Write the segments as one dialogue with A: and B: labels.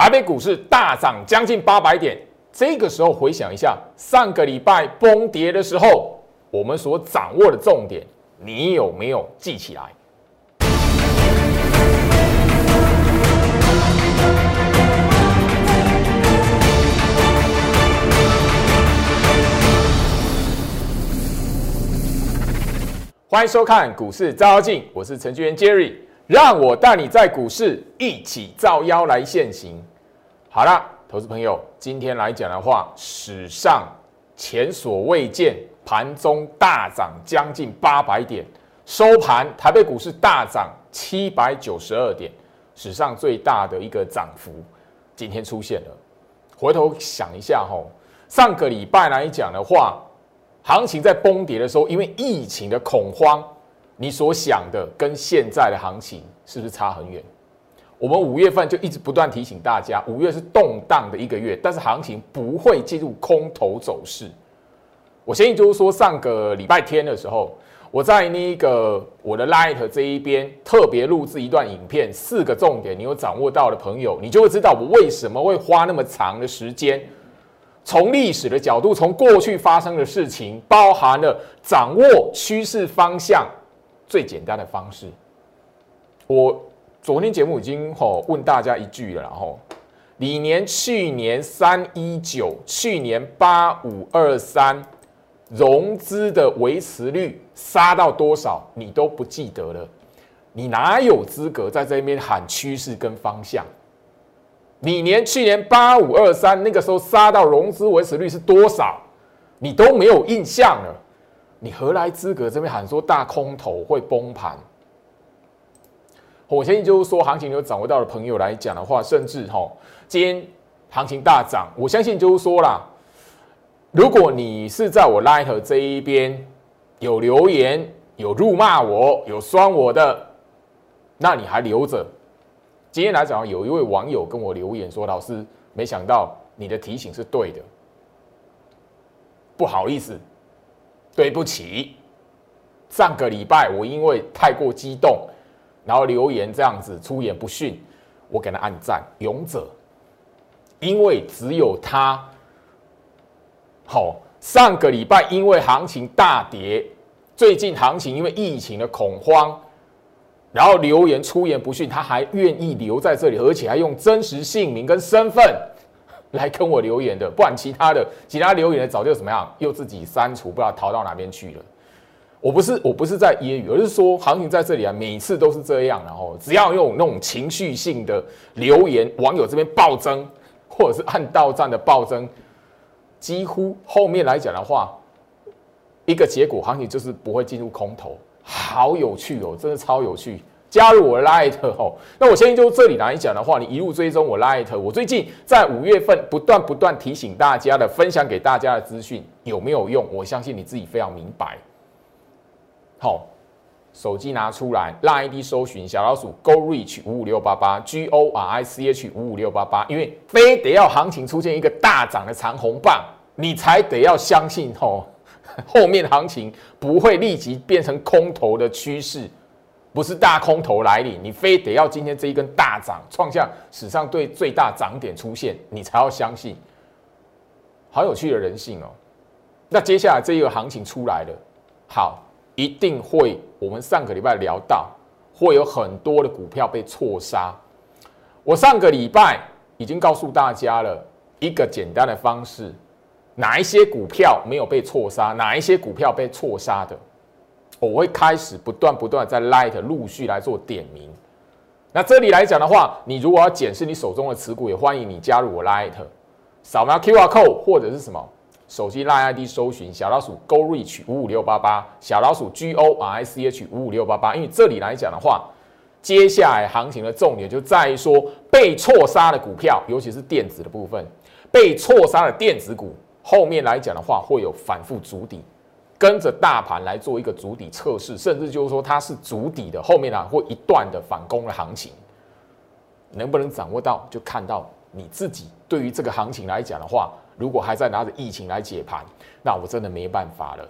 A: 台北股市大涨将近八百点。这个时候回想一下，上个礼拜崩跌的时候，我们所掌握的重点，你有没有记起来？欢迎收看股市照妖镜，我是程序员 Jerry，让我带你在股市一起照妖来现行。好了，投资朋友，今天来讲的话，史上前所未见，盘中大涨将近八百点，收盘台北股市大涨七百九十二点，史上最大的一个涨幅，今天出现了。回头想一下吼，上个礼拜来讲的话。行情在崩跌的时候，因为疫情的恐慌，你所想的跟现在的行情是不是差很远？我们五月份就一直不断提醒大家，五月是动荡的一个月，但是行情不会进入空头走势。我相信就是说，上个礼拜天的时候，我在那个我的 Light 这一边特别录制一段影片，四个重点，你有掌握到的朋友，你就会知道我为什么会花那么长的时间。从历史的角度，从过去发生的事情，包含了掌握趋势方向最简单的方式。我昨天节目已经吼问大家一句了，然后李年去年三一九，去年八五二三，融资的维持率杀到多少，你都不记得了，你哪有资格在这边喊趋势跟方向？你连去年八五二三那个时候杀到融资维持率是多少，你都没有印象了，你何来资格这边喊说大空头会崩盘？我相信就是说，行情有掌握到的朋友来讲的话，甚至哈，今天行情大涨，我相信就是说啦，如果你是在我 Light 这一边有留言、有辱骂我、有酸我的，那你还留着。今天来讲，有一位网友跟我留言说：“老师，没想到你的提醒是对的，不好意思，对不起。上个礼拜我因为太过激动，然后留言这样子出言不逊，我给他按赞，勇者，因为只有他，好，上个礼拜因为行情大跌，最近行情因为疫情的恐慌。”然后留言出言不逊，他还愿意留在这里，而且还用真实姓名跟身份 来跟我留言的，不然其他的其他留言的早就怎么样，又自己删除，不知道逃到哪边去了。我不是我不是在揶揄，而是说行情在这里啊，每次都是这样，然后只要用那种情绪性的留言，网友这边暴增，或者是按到站的暴增，几乎后面来讲的话，一个结果，行情就是不会进入空头。好有趣哦，真的超有趣！加入我 Light 哦，那我相信就这里来讲的话，你一路追踪我 Light，我最近在五月份不断不断提醒大家的，分享给大家的资讯有没有用？我相信你自己非常明白。好，手机拿出来拉，ID 搜寻小老鼠 Go Reach 五五六八八 G O R I C H 五五六八八，因为非得要行情出现一个大涨的长红棒，你才得要相信哦。后面行情不会立即变成空头的趋势，不是大空头来临，你非得要今天这一根大涨，创下史上对最大涨点出现，你才要相信。好有趣的人性哦！那接下来这一个行情出来了，好，一定会我们上个礼拜聊到，会有很多的股票被错杀。我上个礼拜已经告诉大家了一个简单的方式。哪一些股票没有被错杀？哪一些股票被错杀的？我会开始不断不断在 Light 陆续来做点名。那这里来讲的话，你如果要检视你手中的持股，也欢迎你加入我 Light，扫描 QR Code 或者是什么手机 LID 搜寻小老鼠 Go Reach 五五六八八，小老鼠 G O R I C H 五五六八八。因为这里来讲的话，接下来行情的重点就在于说被错杀的股票，尤其是电子的部分，被错杀的电子股。后面来讲的话，会有反复筑底，跟着大盘来做一个筑底测试，甚至就是说它是筑底的，后面呢会一段的反攻的行情，能不能掌握到，就看到你自己对于这个行情来讲的话，如果还在拿着疫情来解盘，那我真的没办法了。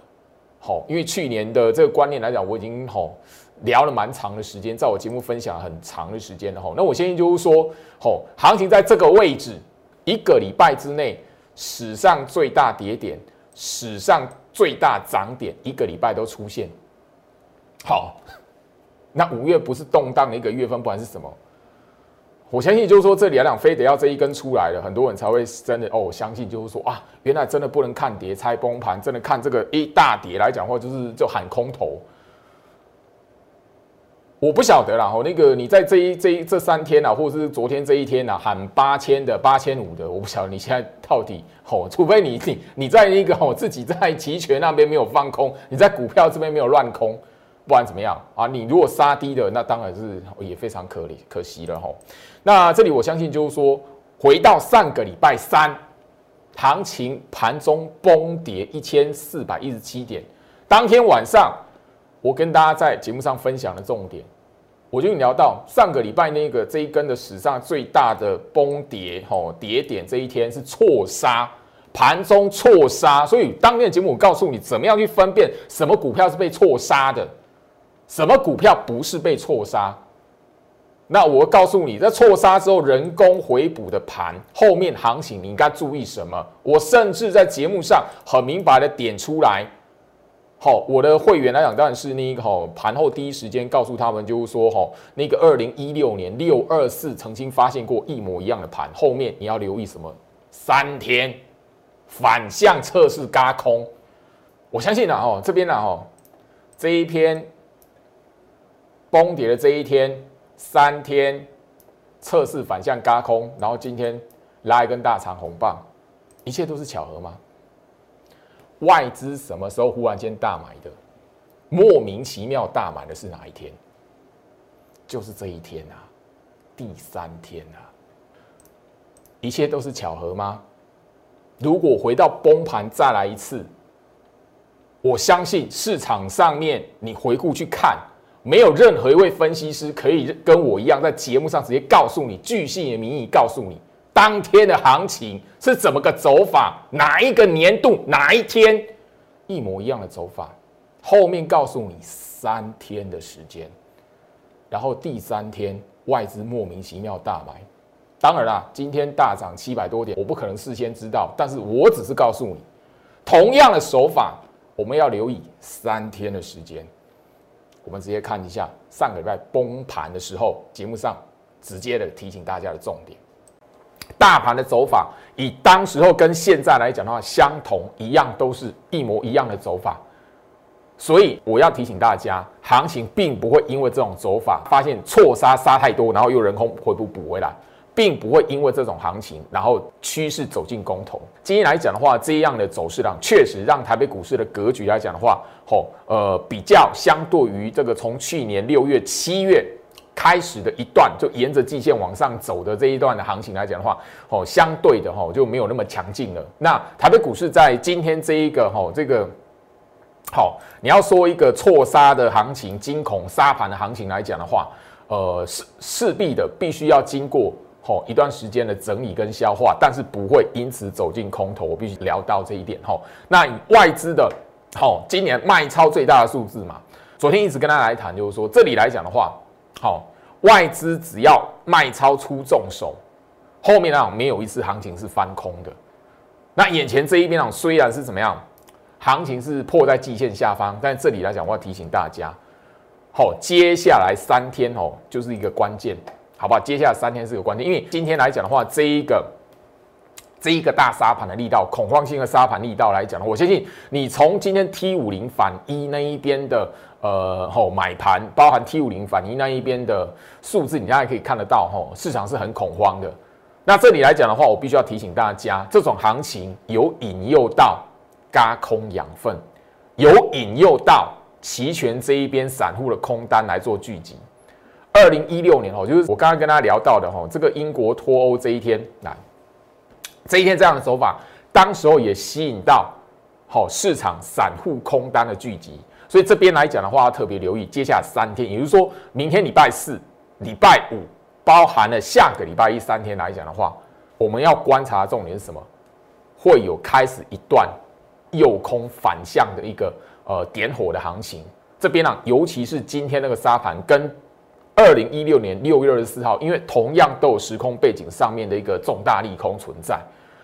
A: 好，因为去年的这个观念来讲，我已经吼聊了蛮长的时间，在我节目分享很长的时间了吼。那我相信就是说，吼，行情在这个位置一个礼拜之内，史上最大跌点，史上最大涨点，一个礼拜都出现。好，那五月不是动荡的一个月份，不管是什么。我相信就是说，这里来讲，非得要这一根出来了，很多人才会真的哦，相信就是说啊，原来真的不能看跌猜崩盘，真的看这个一大跌来讲话，就是就喊空头。我不晓得啦，哦，那个你在这一这一这三天啊，或者是昨天这一天啊，喊八千的、八千五的，我不晓得你现在到底哦，除非你你你在那个哦自己在期权那边没有放空，你在股票这边没有乱空。不然怎么样啊，你如果杀低的，那当然是也非常可怜可惜了哈。那这里我相信就是说，回到上个礼拜三，行情盘中崩跌一千四百一十七点，当天晚上我跟大家在节目上分享的重点，我就聊到上个礼拜那个这一根的史上最大的崩跌吼跌点，这一天是错杀，盘中错杀，所以当天的节目我告诉你怎么样去分辨什么股票是被错杀的。什么股票不是被错杀？那我告诉你，在错杀之后人工回补的盘后面行情，你应该注意什么？我甚至在节目上很明白的点出来。好，我的会员来讲，当然是那个好盘后第一时间告诉他们，就是说哈，那个二零一六年六二四曾经发现过一模一样的盘，后面你要留意什么？三天反向测试嘎空。我相信呢，哦，这边呢，哦，这一篇。崩跌的这一天，三天测试反向嘎空，然后今天拉一根大长红棒，一切都是巧合吗？外资什么时候忽然间大买的？莫名其妙大买的是哪一天？就是这一天啊，第三天啊，一切都是巧合吗？如果回到崩盘再来一次，我相信市场上面你回顾去看。没有任何一位分析师可以跟我一样，在节目上直接告诉你，巨细的名义告诉你，当天的行情是怎么个走法，哪一个年度哪一天一模一样的走法，后面告诉你三天的时间，然后第三天外资莫名其妙大买，当然啦，今天大涨七百多点，我不可能事先知道，但是我只是告诉你，同样的手法，我们要留意三天的时间。我们直接看一下上个礼拜崩盘的时候，节目上直接的提醒大家的重点，大盘的走法以当时候跟现在来讲的话相同一样，都是一模一样的走法，所以我要提醒大家，行情并不会因为这种走法发现错杀杀太多，然后又人空回补补回来。并不会因为这种行情，然后趋势走进公投。今天来讲的话，这样的走势量确实让台北股市的格局来讲的话，吼，呃，比较相对于这个从去年六月、七月开始的一段，就沿着季线往上走的这一段的行情来讲的话，吼，相对的吼就没有那么强劲了。那台北股市在今天这一个吼这个，好，你要说一个错杀的行情、惊恐杀盘的行情来讲的话，呃，势势必的必须要经过。吼，一段时间的整理跟消化，但是不会因此走进空头。我必须聊到这一点。吼，那以外资的，吼，今年卖超最大的数字嘛，昨天一直跟大家来谈，就是说这里来讲的话，好，外资只要卖超出重手，后面那种没有一次行情是翻空的。那眼前这一边啊，虽然是怎么样，行情是破在季线下方，但这里来讲，我要提醒大家，好，接下来三天哦，就是一个关键。好不好？接下来三天是个关键，因为今天来讲的话，这一个这一个大沙盘的力道，恐慌性的沙盘力道来讲，我相信你从今天 T 五零反一那一边的呃吼买盘，包含 T 五零反一那一边的数字，你现在可以看得到吼，市场是很恐慌的。那这里来讲的话，我必须要提醒大家，这种行情有引诱到嘎空养分，有引诱到期权这一边散户的空单来做聚集。二零一六年哦，就是我刚刚跟大家聊到的哈，这个英国脱欧这一天，来这一天这样的手法，当时候也吸引到好市场散户空单的聚集，所以这边来讲的话，要特别留意接下来三天，也就是说明天礼拜四、礼拜五，包含了下个礼拜一三天来讲的话，我们要观察的重点是什么？会有开始一段右空反向的一个呃点火的行情。这边呢，尤其是今天那个沙盘跟二零一六年六月二十四号，因为同样都有时空背景上面的一个重大利空存在，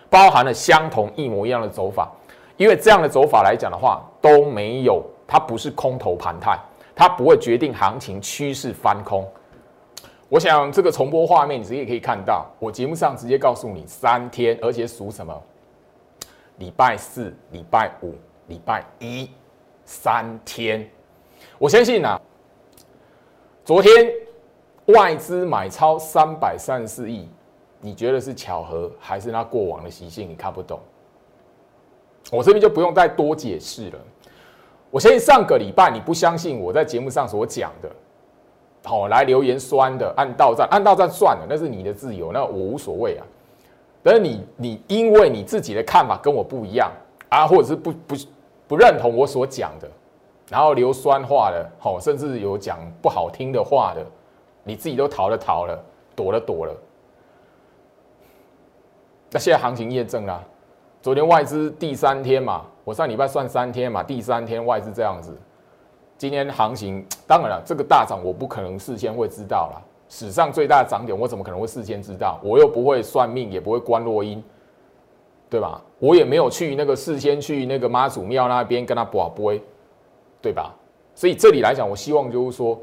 A: 包含了相同一模一样的走法。因为这样的走法来讲的话，都没有，它不是空头盘态，它不会决定行情趋势翻空。我想这个重播画面，你直接可以看到，我节目上直接告诉你三天，而且属什么？礼拜四、礼拜五、礼拜一，三天。我相信啊，昨天外资买超三百三十四亿，你觉得是巧合，还是那过往的习性？你看不懂？我这边就不用再多解释了。我相信上个礼拜你不相信我在节目上所讲的，好来留言酸的，按到站按到站算了，那是你的自由，那我无所谓啊。但是你你因为你自己的看法跟我不一样啊，或者是不不不认同我所讲的，然后留酸话的，好，甚至有讲不好听的话的，你自己都逃了逃了，躲了躲了。那现在行情验证了。昨天外资第三天嘛，我上礼拜算三天嘛，第三天外资这样子。今天行情 当然了，这个大涨我不可能事先会知道啦。史上最大的涨点我怎么可能会事先知道？我又不会算命，也不会观落音，对吧？我也没有去那个事先去那个妈祖庙那边跟他卜卜，对吧？所以这里来讲，我希望就是说，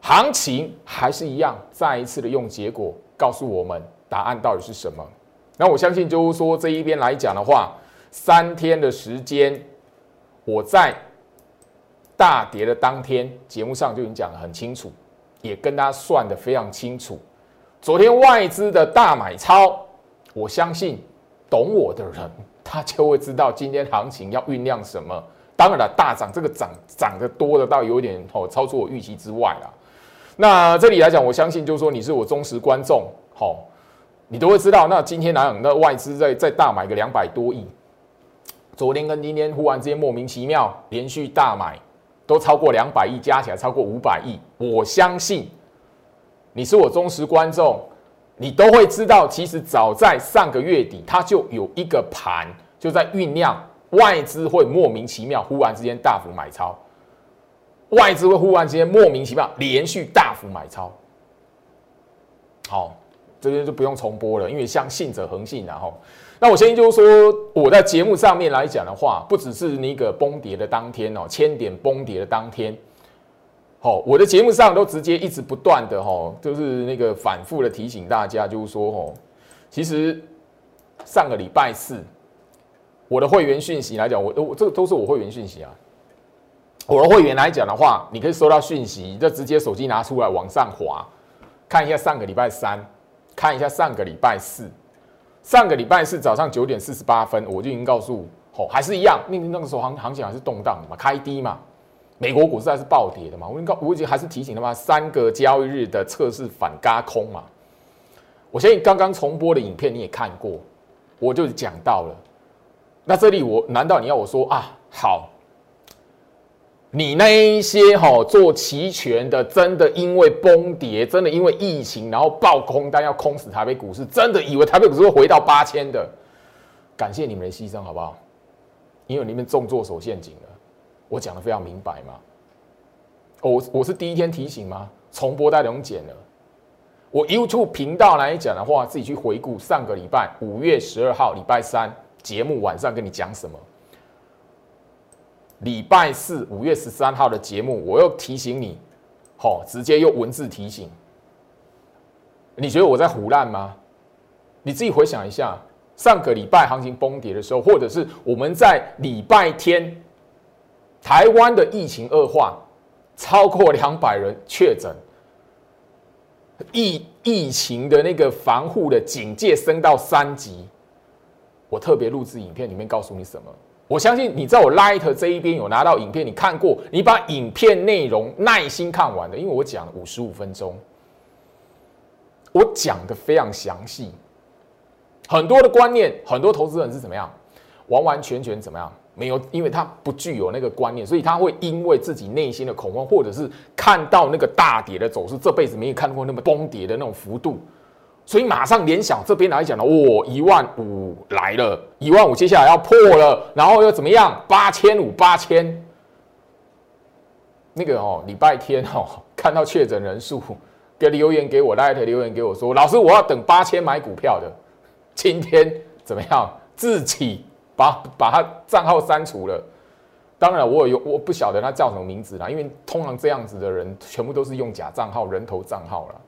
A: 行情还是一样，再一次的用结果告诉我们答案到底是什么。那我相信，就是说这一边来讲的话，三天的时间，我在大跌的当天节目上就已经讲得很清楚，也跟大家算得非常清楚。昨天外资的大买超，我相信懂我的人，他就会知道今天行情要酝酿什么。当然了，大涨这个涨涨得多的，倒有点哦超出我预期之外了。那这里来讲，我相信就是说你是我忠实观众，好。你都会知道，那今天哪有那外资在在大买个两百多亿？昨天跟今天忽然之间莫名其妙连续大买，都超过两百亿，加起来超过五百亿。我相信你是我忠实观众，你都会知道，其实早在上个月底，它就有一个盘就在酝酿，外资会莫名其妙忽然之间大幅买超，外资会忽然之间莫名其妙连续大幅买超，好。这边就不用重播了，因为相信者恒信，然后，那我先就是说，我在节目上面来讲的话，不只是那个崩跌的当天哦，千点崩跌的当天，好，我的节目上都直接一直不断的哈，就是那个反复的提醒大家，就是说哦，其实上个礼拜四，我的会员讯息来讲，我我这个都是我会员讯息啊，我的会员来讲的话，你可以收到讯息，就直接手机拿出来往上滑，看一下上个礼拜三。看一下上个礼拜四，上个礼拜四早上九点四十八分，我就已经告诉，哦，还是一样，那那个时候行行情还是动荡嘛，开低嘛，美国股市还是暴跌的嘛，我已经告，我已经还是提醒他嘛，三个交易日的测试反嘎空嘛，我相信刚刚重播的影片你也看过，我就讲到了，那这里我难道你要我说啊，好？你那一些哈做期权的，真的因为崩跌，真的因为疫情，然后爆空单要空死台北股市，真的以为台北股市会回到八千的？感谢你们的牺牲，好不好？因为你们重做手陷阱了，我讲的非常明白嘛。我我是第一天提醒吗？重播带龙剪了。我 YouTube 频道来讲的话，自己去回顾上个礼拜五月十二号礼拜三节目晚上跟你讲什么。礼拜四五月十三号的节目，我又提醒你，好，直接用文字提醒。你觉得我在胡乱吗？你自己回想一下，上个礼拜行情崩跌的时候，或者是我们在礼拜天，台湾的疫情恶化，超过两百人确诊，疫疫情的那个防护的警戒升到三级，我特别录制影片里面告诉你什么。我相信你在我 Light 这一边有拿到影片，你看过，你把影片内容耐心看完的，因为我讲了五十五分钟，我讲的非常详细，很多的观念，很多投资人是怎么样，完完全全怎么样，没有，因为他不具有那个观念，所以他会因为自己内心的恐慌，或者是看到那个大跌的走势，这辈子没有看过那么崩跌的那种幅度。所以马上联想这边来讲呢，哇，一万五来了，一万五接下来要破了，然后又怎么样？八千五，八千，那个哦，礼拜天哦，看到确诊人数，给留言给我，来留言给我说，老师我要等八千买股票的，今天怎么样？自己把把他账号删除了。当然，我有我不晓得他叫什么名字啦，因为通常这样子的人全部都是用假账号、人头账号了。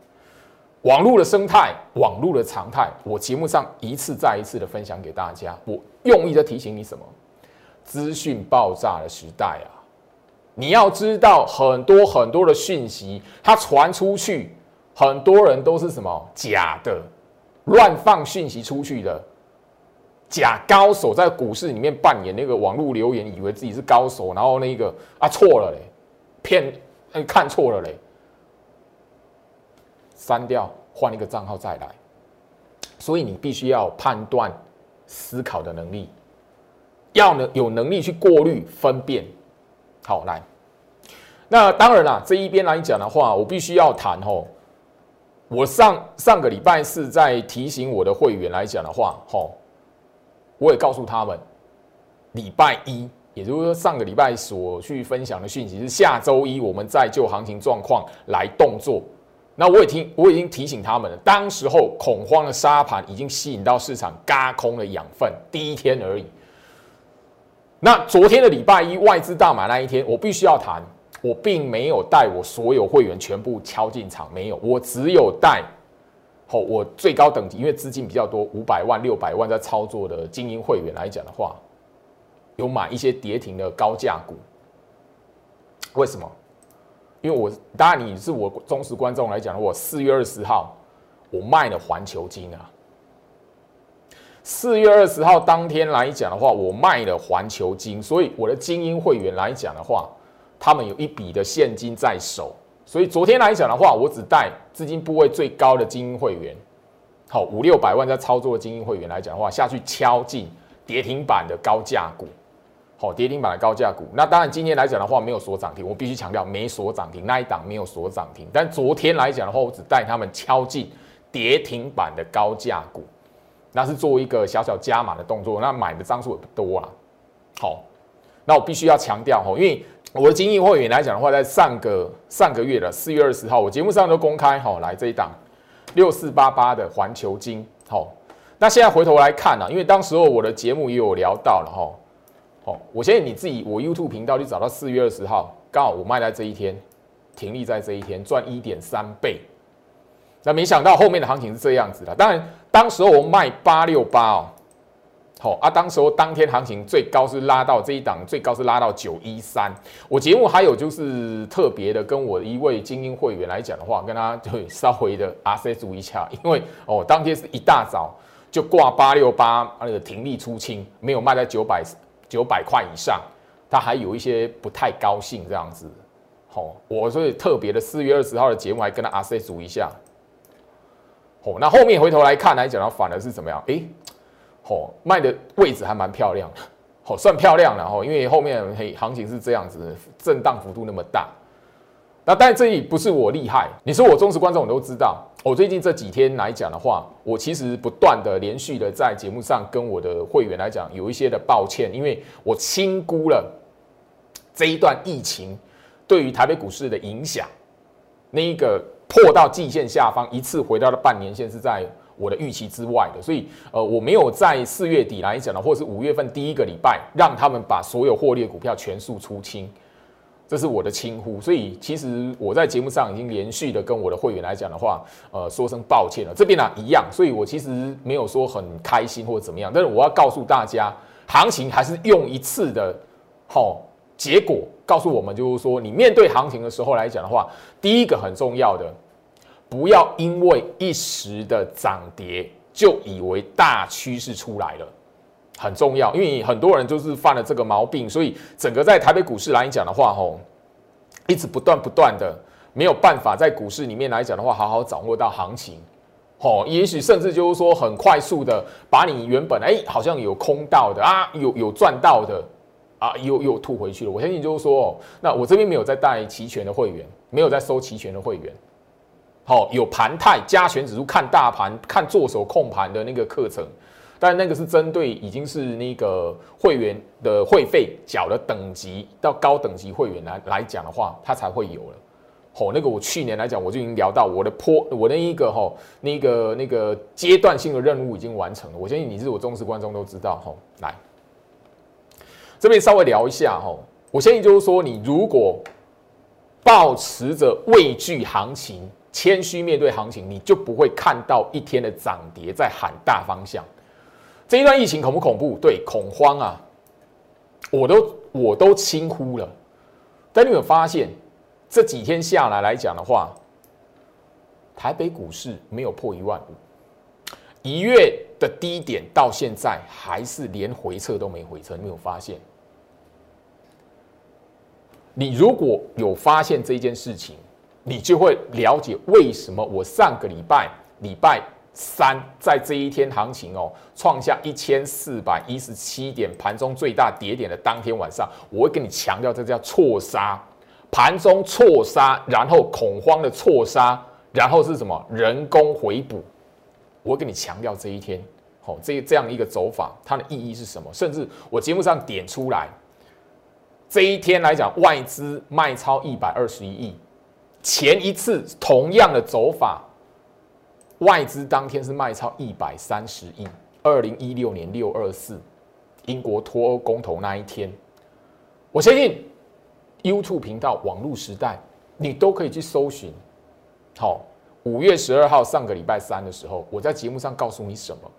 A: 网络的生态，网络的常态，我节目上一次再一次的分享给大家。我用意在提醒你什么？资讯爆炸的时代啊！你要知道，很多很多的讯息，它传出去，很多人都是什么假的，乱放讯息出去的。假高手在股市里面扮演那个网络留言，以为自己是高手，然后那个啊错了嘞，骗，看错了嘞，删掉，换一个账号再来。所以你必须要判断、思考的能力，要能有能力去过滤、分辨。好，来，那当然啦，这一边来讲的话，我必须要谈吼，我上上个礼拜是在提醒我的会员来讲的话，吼。我也告诉他们，礼拜一，也就是说上个礼拜所去分享的讯息是下周一我们再就行情状况来动作。那我也听，我已经提醒他们了。当时候恐慌的沙盘已经吸引到市场嘎空的养分，第一天而已。那昨天的礼拜一外资大买那一天，我必须要谈，我并没有带我所有会员全部敲进场，没有，我只有带。好，我最高等级，因为资金比较多，五百万、六百万在操作的精英会员来讲的话，有买一些跌停的高价股。为什么？因为我当然你是我忠实观众来讲，我四月二十号我卖了环球金啊。四月二十号当天来讲的话，我卖了环球金，所以我的精英会员来讲的话，他们有一笔的现金在手。所以昨天来讲的话，我只带资金部位最高的精英会员，好五六百万在操作的精英会员来讲的话，下去敲进跌停板的高价股，好跌停板的高价股。那当然今天来讲的话，没有锁涨停，我必须强调没锁涨停，那一档没有锁涨停。但昨天来讲的话，我只带他们敲进跌停板的高价股，那是做一个小小加码的动作。那买的张数也不多啊。好，那我必须要强调哈，因为。我的精英会员来讲的话，在上个上个月的四月二十号，我节目上都公开好来这一档六四八八的环球金好。那现在回头来看呢，因为当时候我的节目也有聊到了哈，好，我现在你自己我 YouTube 频道就找到四月二十号，刚好我卖在这一天，停利在这一天赚一点三倍。那没想到后面的行情是这样子的，当然当时候我卖八六八哦。好啊，当时候当天行情最高是拉到这一档，最高是拉到九一三。我节目还有就是特别的跟我一位精英会员来讲的话，跟他就稍微的 R C 注一下，因为哦当天是一大早就挂八六八那个停利出清，没有卖在九百九百块以上，他还有一些不太高兴这样子。哦，我所以特别的四月二十号的节目还跟他阿 C 组一下。哦，那后面回头来看来讲，到反而是怎么样？诶。哦，卖的位置还蛮漂亮的，哦，算漂亮了哦，因为后面嘿行情是这样子，震荡幅度那么大。那但这里不是我厉害，你说我忠实观众，我都知道。我最近这几天来讲的话，我其实不断的连续的在节目上跟我的会员来讲，有一些的抱歉，因为我轻估了这一段疫情对于台北股市的影响。那一个破到季线下方，一次回到了半年线，是在。我的预期之外的，所以呃，我没有在四月底来讲的，或者是五月份第一个礼拜，让他们把所有获利的股票全数出清，这是我的轻呼。所以其实我在节目上已经连续的跟我的会员来讲的话，呃，说声抱歉了。这边呢一样，所以我其实没有说很开心或者怎么样，但是我要告诉大家，行情还是用一次的好结果告诉我们，就是说你面对行情的时候来讲的话，第一个很重要的。不要因为一时的涨跌就以为大趋势出来了，很重要。因为很多人就是犯了这个毛病，所以整个在台北股市来讲的话，吼，一直不断不断的没有办法在股市里面来讲的话，好好掌握到行情，吼，也许甚至就是说很快速的把你原本哎好像有空到的啊，有有赚到的啊，又又吐回去了。我相信就是说，那我这边没有在带期权的会员，没有在收期权的会员。好，有盘态加权指数看大盘看做手控盘的那个课程，但那个是针对已经是那个会员的会费缴的等级到高等级会员来来讲的话，它才会有了。吼，那个我去年来讲，我就已经聊到我的坡，我的一个吼，那个那个阶段性的任务已经完成了。我相信你是我忠实观众都知道。吼，来这边稍微聊一下。吼，我相信就是说，你如果保持着畏惧行情。谦虚面对行情，你就不会看到一天的涨跌在喊大方向。这一段疫情恐不恐怖？对，恐慌啊，我都我都轻忽了。但你有发现这几天下来来讲的话，台北股市没有破一万五，一月的低点到现在还是连回撤都没回撤。你有发现？你如果有发现这件事情？你就会了解为什么我上个礼拜礼拜三在这一天行情哦创下一千四百一十七点盘中最大跌点的当天晚上，我会跟你强调这叫错杀，盘中错杀，然后恐慌的错杀，然后是什么人工回补，我会跟你强调这一天，好这这样一个走法它的意义是什么？甚至我节目上点出来，这一天来讲外资卖超一百二十一亿。前一次同样的走法，外资当天是卖超一百三十亿。二零一六年六二四，英国脱欧公投那一天，我相信 YouTube 频道网络时代，你都可以去搜寻。好，五月十二号上个礼拜三的时候，我在节目上告诉你什么？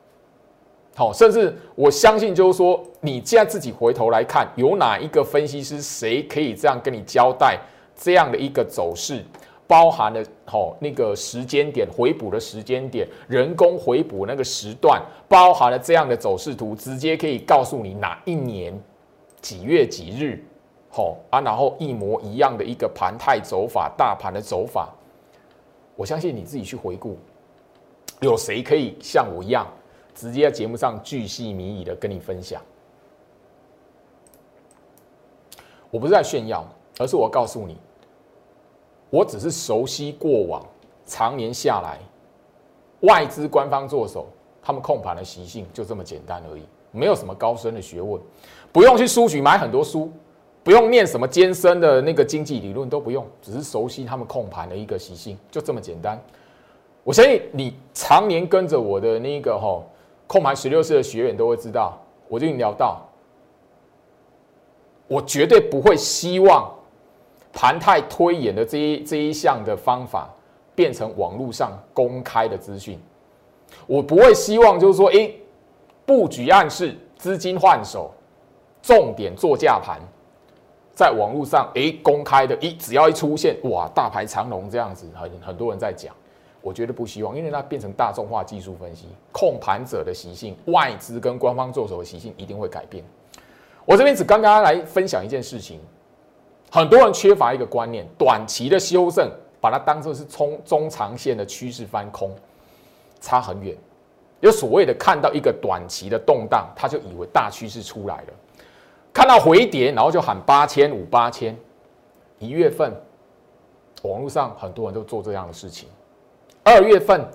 A: 好，甚至我相信就是说，你现在自己回头来看，有哪一个分析师，谁可以这样跟你交代？这样的一个走势，包含了吼那个时间点回补的时间点，人工回补那个时段，包含了这样的走势图，直接可以告诉你哪一年几月几日，吼啊，然后一模一样的一个盘态走法，大盘的走法，我相信你自己去回顾，有谁可以像我一样，直接在节目上巨细靡遗的跟你分享？我不是在炫耀，而是我告诉你。我只是熟悉过往，常年下来，外资官方做手，他们控盘的习性就这么简单而已，没有什么高深的学问，不用去书局买很多书，不用念什么艰深的那个经济理论都不用，只是熟悉他们控盘的一个习性，就这么简单。我相信你常年跟着我的那个哈控盘十六式的学员都会知道，我就已经聊到，我绝对不会希望。盘态推演的这一这一项的方法，变成网络上公开的资讯，我不会希望就是说，哎，布局暗示资金换手，重点做价盘，在网络上哎公开的，一只要一出现，哇，大牌长龙这样子，很很多人在讲，我觉得不希望，因为那变成大众化技术分析，控盘者的习性，外资跟官方做手的习性一定会改变。我这边只跟大家来分享一件事情。很多人缺乏一个观念，短期的修正把它当做是冲中长线的趋势翻空，差很远。有所谓的看到一个短期的动荡，他就以为大趋势出来了；看到回跌，然后就喊八千五八千。一月份，网络上很多人都做这样的事情。二月份，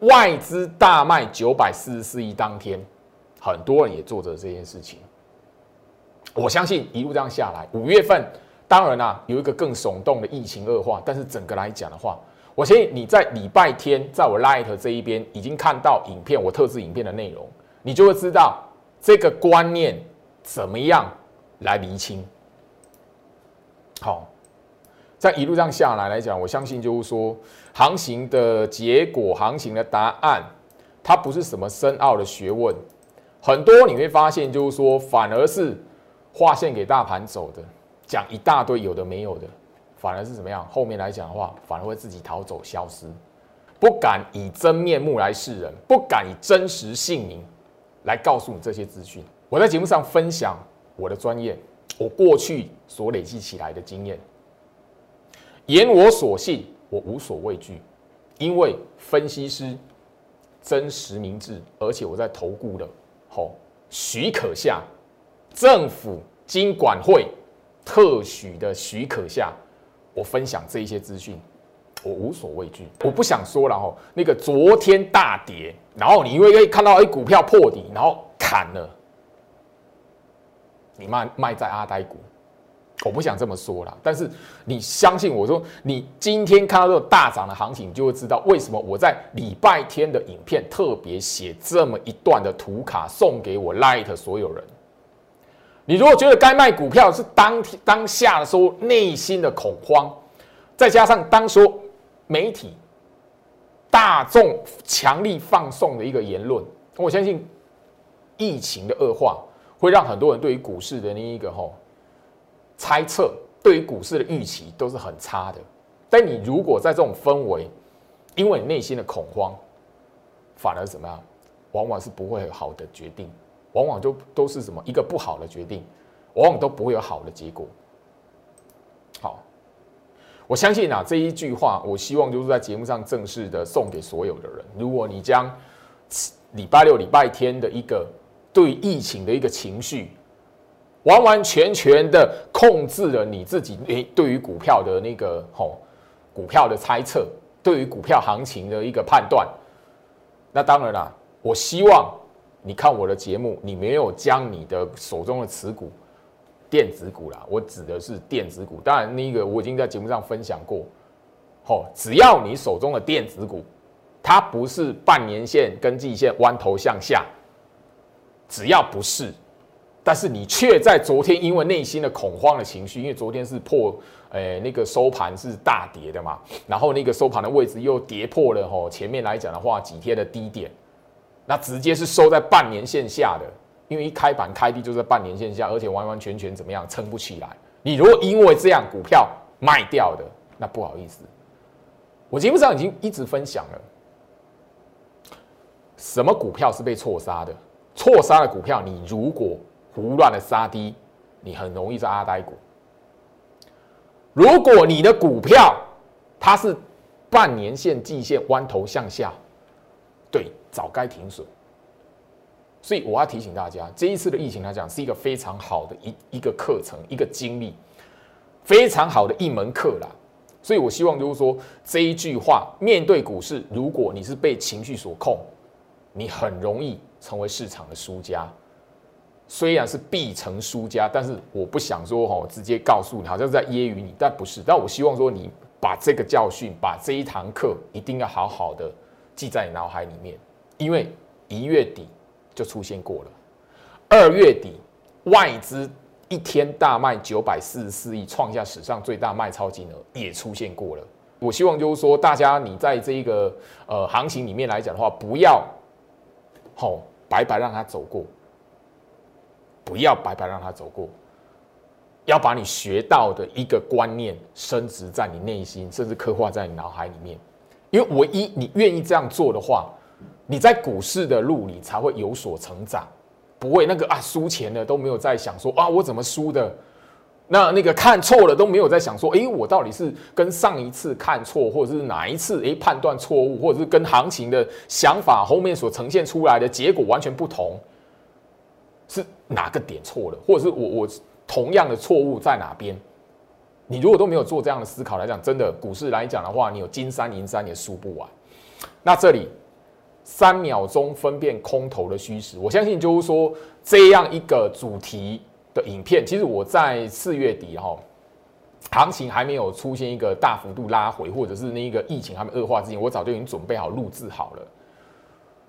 A: 外资大卖九百四十四亿当天，很多人也做着这件事情。我相信一路这样下来，五月份。当然啦，有一个更耸动的疫情恶化，但是整个来讲。的话，我相信你在礼拜天在我 Light 这一边已经看到影片，我特制影片的内容，你就会知道这个观念怎么样来厘清。好，在一路上下来来讲，我相信就是说，行情的结果、行情的答案，它不是什么深奥的学问，很多你会发现就是说，反而是划线给大盘走的。讲一大堆有的没有的，反而是怎么样？后面来讲的话，反而会自己逃走消失，不敢以真面目来示人，不敢以真实姓名来告诉你这些资讯。我在节目上分享我的专业，我过去所累积起来的经验，言我所信，我无所畏惧，因为分析师真实明智，而且我在投顾的吼许可下，政府经管会。特许的许可下，我分享这一些资讯，我无所畏惧，我不想说了哦。那个昨天大跌，然后你因为可以看到哎股票破底，然后砍了，你卖卖在阿呆股，我不想这么说了。但是你相信我说，你今天看到这种大涨的行情，你就会知道为什么我在礼拜天的影片特别写这么一段的图卡送给我 Light 所有人。你如果觉得该卖股票是当当下的时候内心的恐慌，再加上当说媒体大众强力放送的一个言论，我相信疫情的恶化会让很多人对于股市的那一个吼猜测，对于股市的预期都是很差的。但你如果在这种氛围，因为你内心的恐慌，反而怎么样，往往是不会有好的决定。往往就都是什么一个不好的决定，往往都不会有好的结果。好，我相信啊这一句话，我希望就是在节目上正式的送给所有的人。如果你将礼拜六、礼拜天的一个对疫情的一个情绪，完完全全的控制了你自己，诶，对于股票的那个吼股票的猜测，对于股票行情的一个判断，那当然啦，我希望。你看我的节目，你没有将你的手中的持股，电子股啦，我指的是电子股。当然，那个我已经在节目上分享过。哦，只要你手中的电子股，它不是半年线跟季线弯头向下，只要不是，但是你却在昨天因为内心的恐慌的情绪，因为昨天是破，诶，那个收盘是大跌的嘛，然后那个收盘的位置又跌破了吼，前面来讲的话几天的低点。那直接是收在半年线下的，因为一开盘开低就在半年线下，而且完完全全怎么样撑不起来。你如果因为这样股票卖掉的，那不好意思，我节目上已经一直分享了，什么股票是被错杀的？错杀的股票，你如果胡乱的杀低，你很容易是阿呆股。如果你的股票它是半年线、季线弯头向下，对。早该停损，所以我要提醒大家，这一次的疫情来讲是一个非常好的一一个课程，一个经历，非常好的一门课啦。所以我希望就是说这一句话，面对股市，如果你是被情绪所控，你很容易成为市场的输家。虽然是必成输家，但是我不想说哈，直接告诉你，好像是在揶揄你，但不是。但我希望说，你把这个教训，把这一堂课，一定要好好的记在你脑海里面。因为一月底就出现过了，二月底外资一天大卖九百四十四亿，创下史上最大卖超金额，也出现过了。我希望就是说，大家你在这一个呃行情里面来讲的话，不要好白白让它走过，不要白白让它走过，要把你学到的一个观念升值在你内心，甚至刻画在你脑海里面。因为唯一你愿意这样做的话。你在股市的路里才会有所成长，不会那个啊输钱了都没有在想说啊我怎么输的，那那个看错了都没有在想说，诶，我到底是跟上一次看错，或者是哪一次诶判断错误，或者是跟行情的想法后面所呈现出来的结果完全不同，是哪个点错了，或者是我我同样的错误在哪边？你如果都没有做这样的思考来讲，真的股市来讲的话，你有金山银山也输不完。那这里。三秒钟分辨空头的虚实，我相信就是说这样一个主题的影片，其实我在四月底哈，行情还没有出现一个大幅度拉回，或者是那个疫情还没恶化之前，我早就已经准备好录制好了。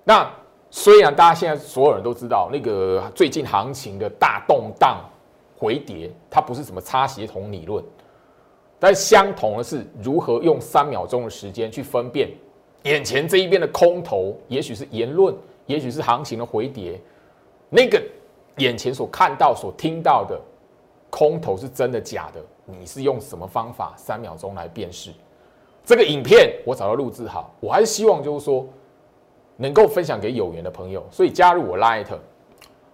A: 那虽然大家现在所有人都知道，那个最近行情的大动荡回跌，它不是什么差协同理论，但相同的是如何用三秒钟的时间去分辨。眼前这一边的空头，也许是言论，也许是行情的回跌。那个眼前所看到、所听到的空头是真的假的？你是用什么方法三秒钟来辨识？这个影片我找到录制好，我还是希望就是说能够分享给有缘的朋友，所以加入我 Light，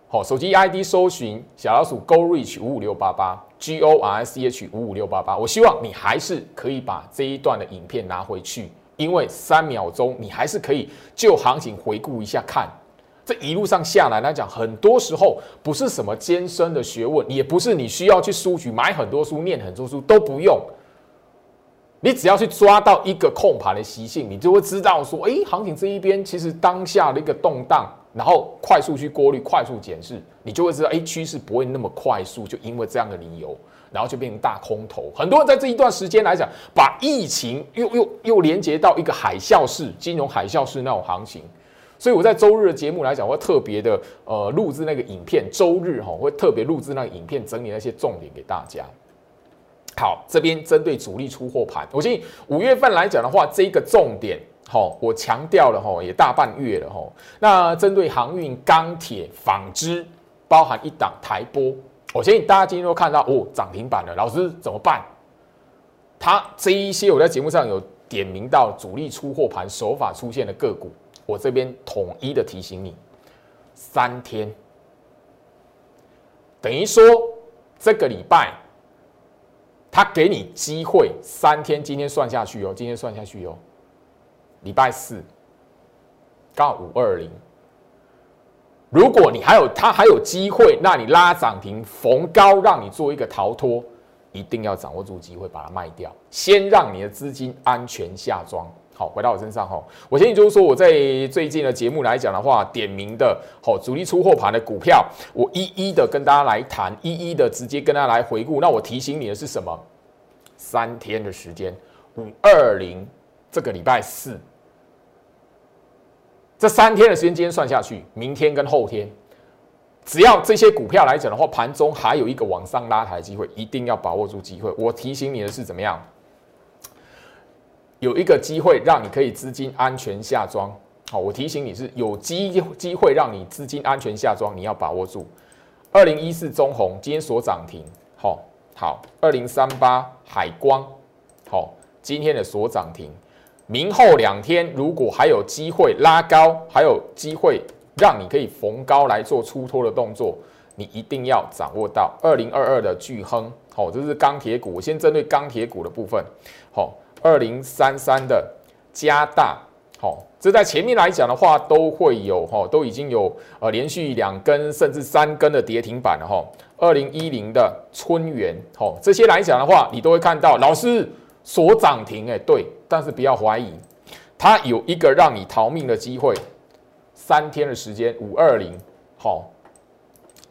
A: 好，手机 ID 搜寻小老鼠 Go Reach 五五六八八 G O R C H 五五六八八。我希望你还是可以把这一段的影片拿回去。因为三秒钟，你还是可以就行情回顾一下看，这一路上下来来讲，很多时候不是什么艰深的学问，也不是你需要去书局买很多书、念很多书都不用。你只要去抓到一个控盘的习性，你就会知道说，哎，行情这一边其实当下的一个动荡，然后快速去过滤、快速检视，你就会知道，哎，趋势不会那么快速，就因为这样的理由，然后就变成大空头。很多人在这一段时间来讲，把疫情又又又连接到一个海啸式金融海啸式那种行情。所以我在周日的节目来讲，我会特别的呃录制那个影片，周日哈会特别录制那个影片，整理那些重点给大家。好，这边针对主力出货盘，我建议五月份来讲的话，这一个重点哈，我强调了哈，也大半月了哈。那针对航运、钢铁、纺织，包含一档台波，我建议大家今天都看到哦，涨停板了，老师怎么办？他这一些我在节目上有点名到主力出货盘手法出现的个股。我这边统一的提醒你，三天，等于说这个礼拜，他给你机会三天，今天算下去哦，今天算下去哦，礼拜四，刚好五二零，如果你还有他还有机会，那你拉涨停逢高让你做一个逃脱，一定要掌握住机会把它卖掉，先让你的资金安全下庄。好，回到我身上哈，我建议就是说，我在最近的节目来讲的话，点名的好主力出货盘的股票，我一一的跟大家来谈，一一的直接跟大家来回顾。那我提醒你的是什么？三天的时间，五二零这个礼拜四，这三天的时间，今天算下去，明天跟后天，只要这些股票来讲的话，盘中还有一个往上拉抬机会，一定要把握住机会。我提醒你的是怎么样？有一个机会让你可以资金安全下庄，好，我提醒你是有机机会让你资金安全下庄，你要把握住。二零一四中红今天所涨停，好，好，二零三八海光，好，今天的所涨停，明后两天如果还有机会拉高，还有机会让你可以逢高来做出脱的动作，你一定要掌握到二零二二的巨亨，好，这是钢铁股，我先针对钢铁股的部分，好。二零三三的加大，好，这在前面来讲的话，都会有哈，都已经有呃连续两根甚至三根的跌停板了哈。二零一零的春元，好，这些来讲的话，你都会看到老师所涨停，哎，对，但是不要怀疑，它有一个让你逃命的机会，三天的时间，五二零，好，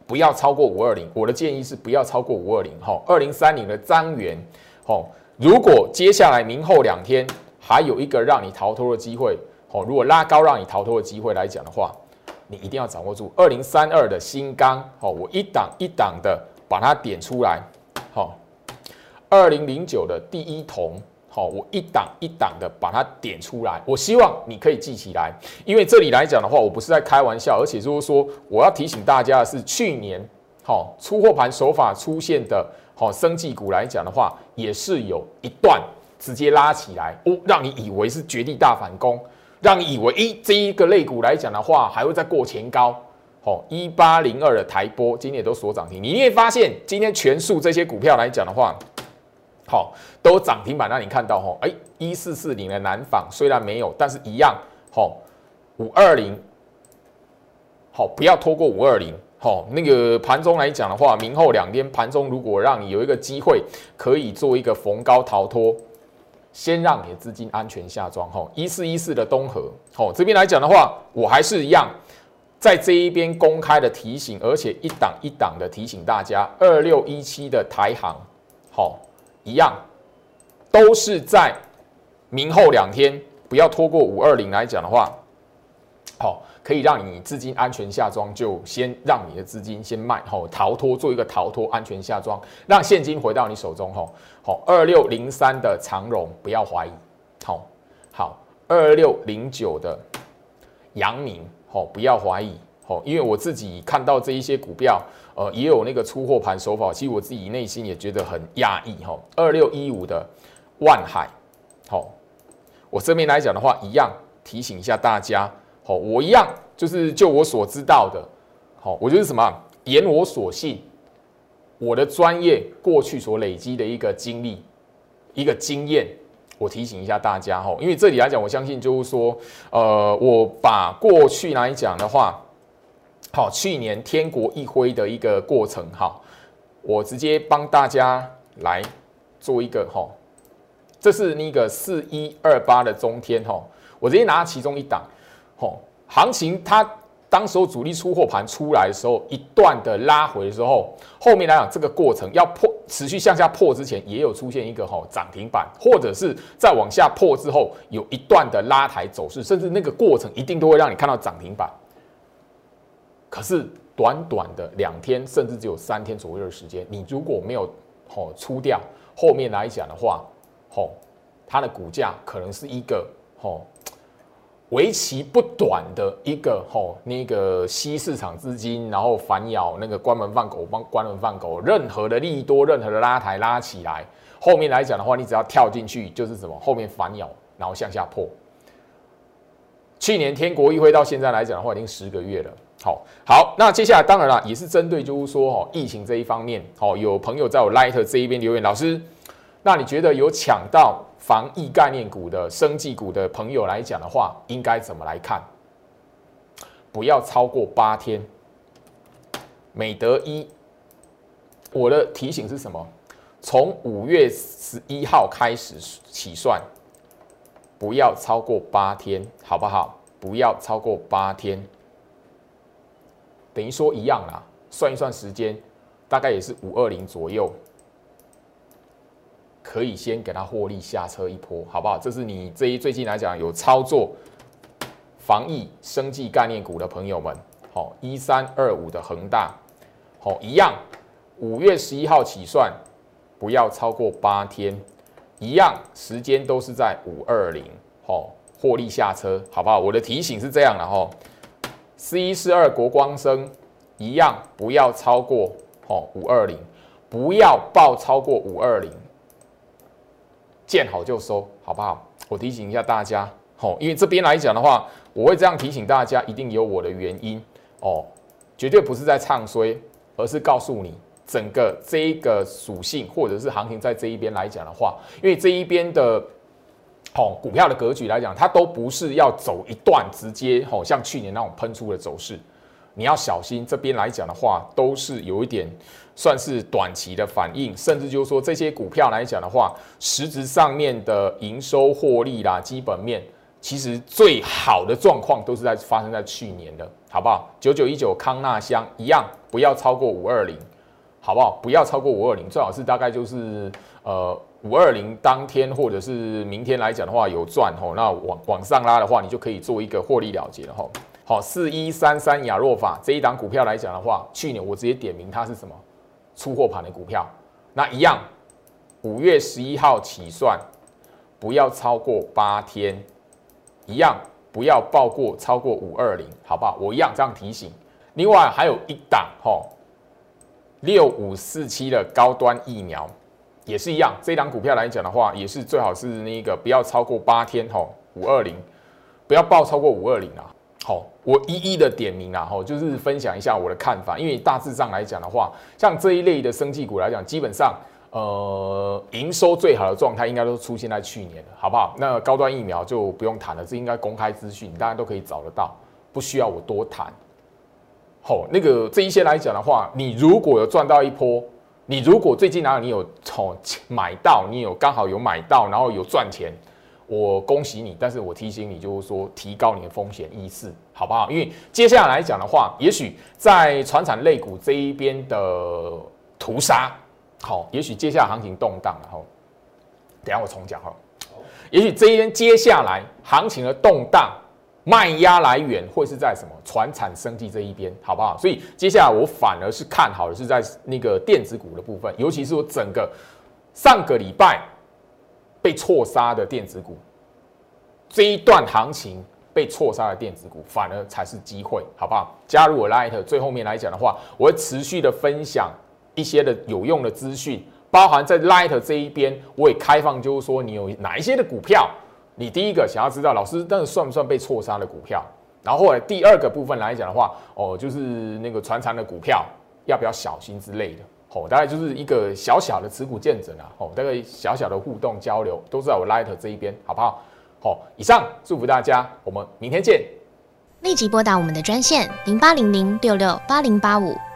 A: 不要超过五二零，我的建议是不要超过五二零，哈，二零三零的张元，好。如果接下来明后两天还有一个让你逃脱的机会，好，如果拉高让你逃脱的机会来讲的话，你一定要掌握住二零三二的新钢，好，我一档一档的把它点出来，好，二零零九的第一铜，好，我一档一档的把它点出来，我希望你可以记起来，因为这里来讲的话，我不是在开玩笑，而且就是说我要提醒大家的是，去年好出货盘手法出现的。好，生技股来讲的话，也是有一段直接拉起来哦，让你以为是绝地大反攻，让你以为诶，这一个类股来讲的话，还会再过前高。好，一八零二的台波今天也都锁涨停，你会发现今天全数这些股票来讲的话，好，都涨停板。那你看到哈，哎，一四四零的南纺虽然没有，但是一样，好，五二零，好，不要拖过五二零。好，那个盘中来讲的话，明后两天盘中如果让你有一个机会，可以做一个逢高逃脱，先让你的资金安全下庄。哈，一四一四的东河，好，这边来讲的话，我还是一样在这一边公开的提醒，而且一档一档的提醒大家，二六一七的台行，好，一样都是在明后两天，不要拖过五二零来讲的话，好。可以让你资金安全下庄，就先让你的资金先卖，吼，逃脱做一个逃脱，安全下庄，让现金回到你手中，吼，好，二六零三的长荣不要怀疑，好，好，二六零九的阳明，吼，不要怀疑，吼，因为我自己看到这一些股票，呃，也有那个出货盘手法，其实我自己内心也觉得很压抑，吼，二六一五的万海，好，我这边来讲的话，一样提醒一下大家。好，我一样，就是就我所知道的，好，我就是什么，言我所信，我的专业过去所累积的一个经历，一个经验，我提醒一下大家哈，因为这里来讲，我相信就是说，呃，我把过去来讲的话，好，去年天国一挥的一个过程哈，我直接帮大家来做一个哈。这是那个四一二八的中天哈，我直接拿其中一档，吼，行情它当时候主力出货盘出来的时候，一段的拉回的时候，后面来讲这个过程要破持续向下破之前，也有出现一个吼涨停板，或者是再往下破之后有一段的拉抬走势，甚至那个过程一定都会让你看到涨停板。可是短短的两天，甚至只有三天左右的时间，你如果没有吼出掉，后面来讲的话。吼，它的股价可能是一个吼为期不短的一个吼那个吸市场资金，然后反咬那个关门放狗，帮关门放狗，任何的利多，任何的拉抬拉起来，后面来讲的话，你只要跳进去就是什么，后面反咬，然后向下破。去年天国议会到现在来讲的话，已经十个月了。好，好，那接下来当然了，也是针对就是说哦疫情这一方面，哦有朋友在我 Light 这一边留言，老师。那你觉得有抢到防疫概念股的生技股的朋友来讲的话，应该怎么来看？不要超过八天。美德一，我的提醒是什么？从五月十一号开始起算，不要超过八天，好不好？不要超过八天，等于说一样啦。算一算时间，大概也是五二零左右。可以先给它获利下车一波，好不好？这是你这一最近来讲有操作防疫生计概念股的朋友们，好，一三二五的恒大，好，一样，五月十一号起算，不要超过八天，一样时间都是在五二零，好，获利下车，好不好？我的提醒是这样的哈，四一四二国光生，一样不要超过，好，五二零，不要报超过五二零。见好就收，好不好？我提醒一下大家，哦，因为这边来讲的话，我会这样提醒大家，一定有我的原因哦，绝对不是在唱衰，而是告诉你整个这一个属性或者是行情在这一边来讲的话，因为这一边的，哦，股票的格局来讲，它都不是要走一段直接，吼，像去年那种喷出的走势。你要小心，这边来讲的话，都是有一点算是短期的反应，甚至就是说这些股票来讲的话，实质上面的营收获利啦，基本面其实最好的状况都是在发生在去年的，好不好？九九一九康纳香一样，不要超过五二零，好不好？不要超过五二零，最好是大概就是呃五二零当天或者是明天来讲的话有赚吼，那往往上拉的话，你就可以做一个获利了结了吼。好，四一三三亚若法这一档股票来讲的话，去年我直接点名它是什么出货盘的股票，那一样，五月十一号起算，不要超过八天，一样不要报过超过五二零，好不好？我一样这样提醒。另外还有一档吼，六五四七的高端疫苗也是一样，这一档股票来讲的话，也是最好是那个不要超过八天哈，五二零不要报超过五二零啊。好，我一一的点名啊，哈，就是分享一下我的看法。因为大致上来讲的话，像这一类的生技股来讲，基本上，呃，营收最好的状态应该都出现在去年了，好不好？那高端疫苗就不用谈了，这应该公开资讯，大家都可以找得到，不需要我多谈。好，那个这一些来讲的话，你如果有赚到一波，你如果最近哪里你有从买到，你有刚好有买到，然后有赚钱。我恭喜你，但是我提醒你，就是说提高你的风险意识，好不好？因为接下来讲的话，也许在船产类股这一边的屠杀，好，也许接下来行情动荡，然后等下我重讲哈。也许这一边接下来行情的动荡，卖压来源会是在什么？船产生计这一边，好不好？所以接下来我反而是看好的是在那个电子股的部分，尤其是我整个上个礼拜。被错杀的电子股，这一段行情被错杀的电子股，反而才是机会，好不好？加入我 Light，最后面来讲的话，我会持续的分享一些的有用的资讯，包含在 Light 这一边，我也开放，就是说你有哪一些的股票，你第一个想要知道老师，那算不算被错杀的股票？然后第二个部分来讲的话，哦，就是那个传长的股票，要不要小心之类的。哦，大概就是一个小小的持股见证啊，哦，大概小小的互动交流，都在我 Light 这一边，好不好？好，以上祝福大家，我们明天见。
B: 立即拨打我们的专线零八零零六六八零八五。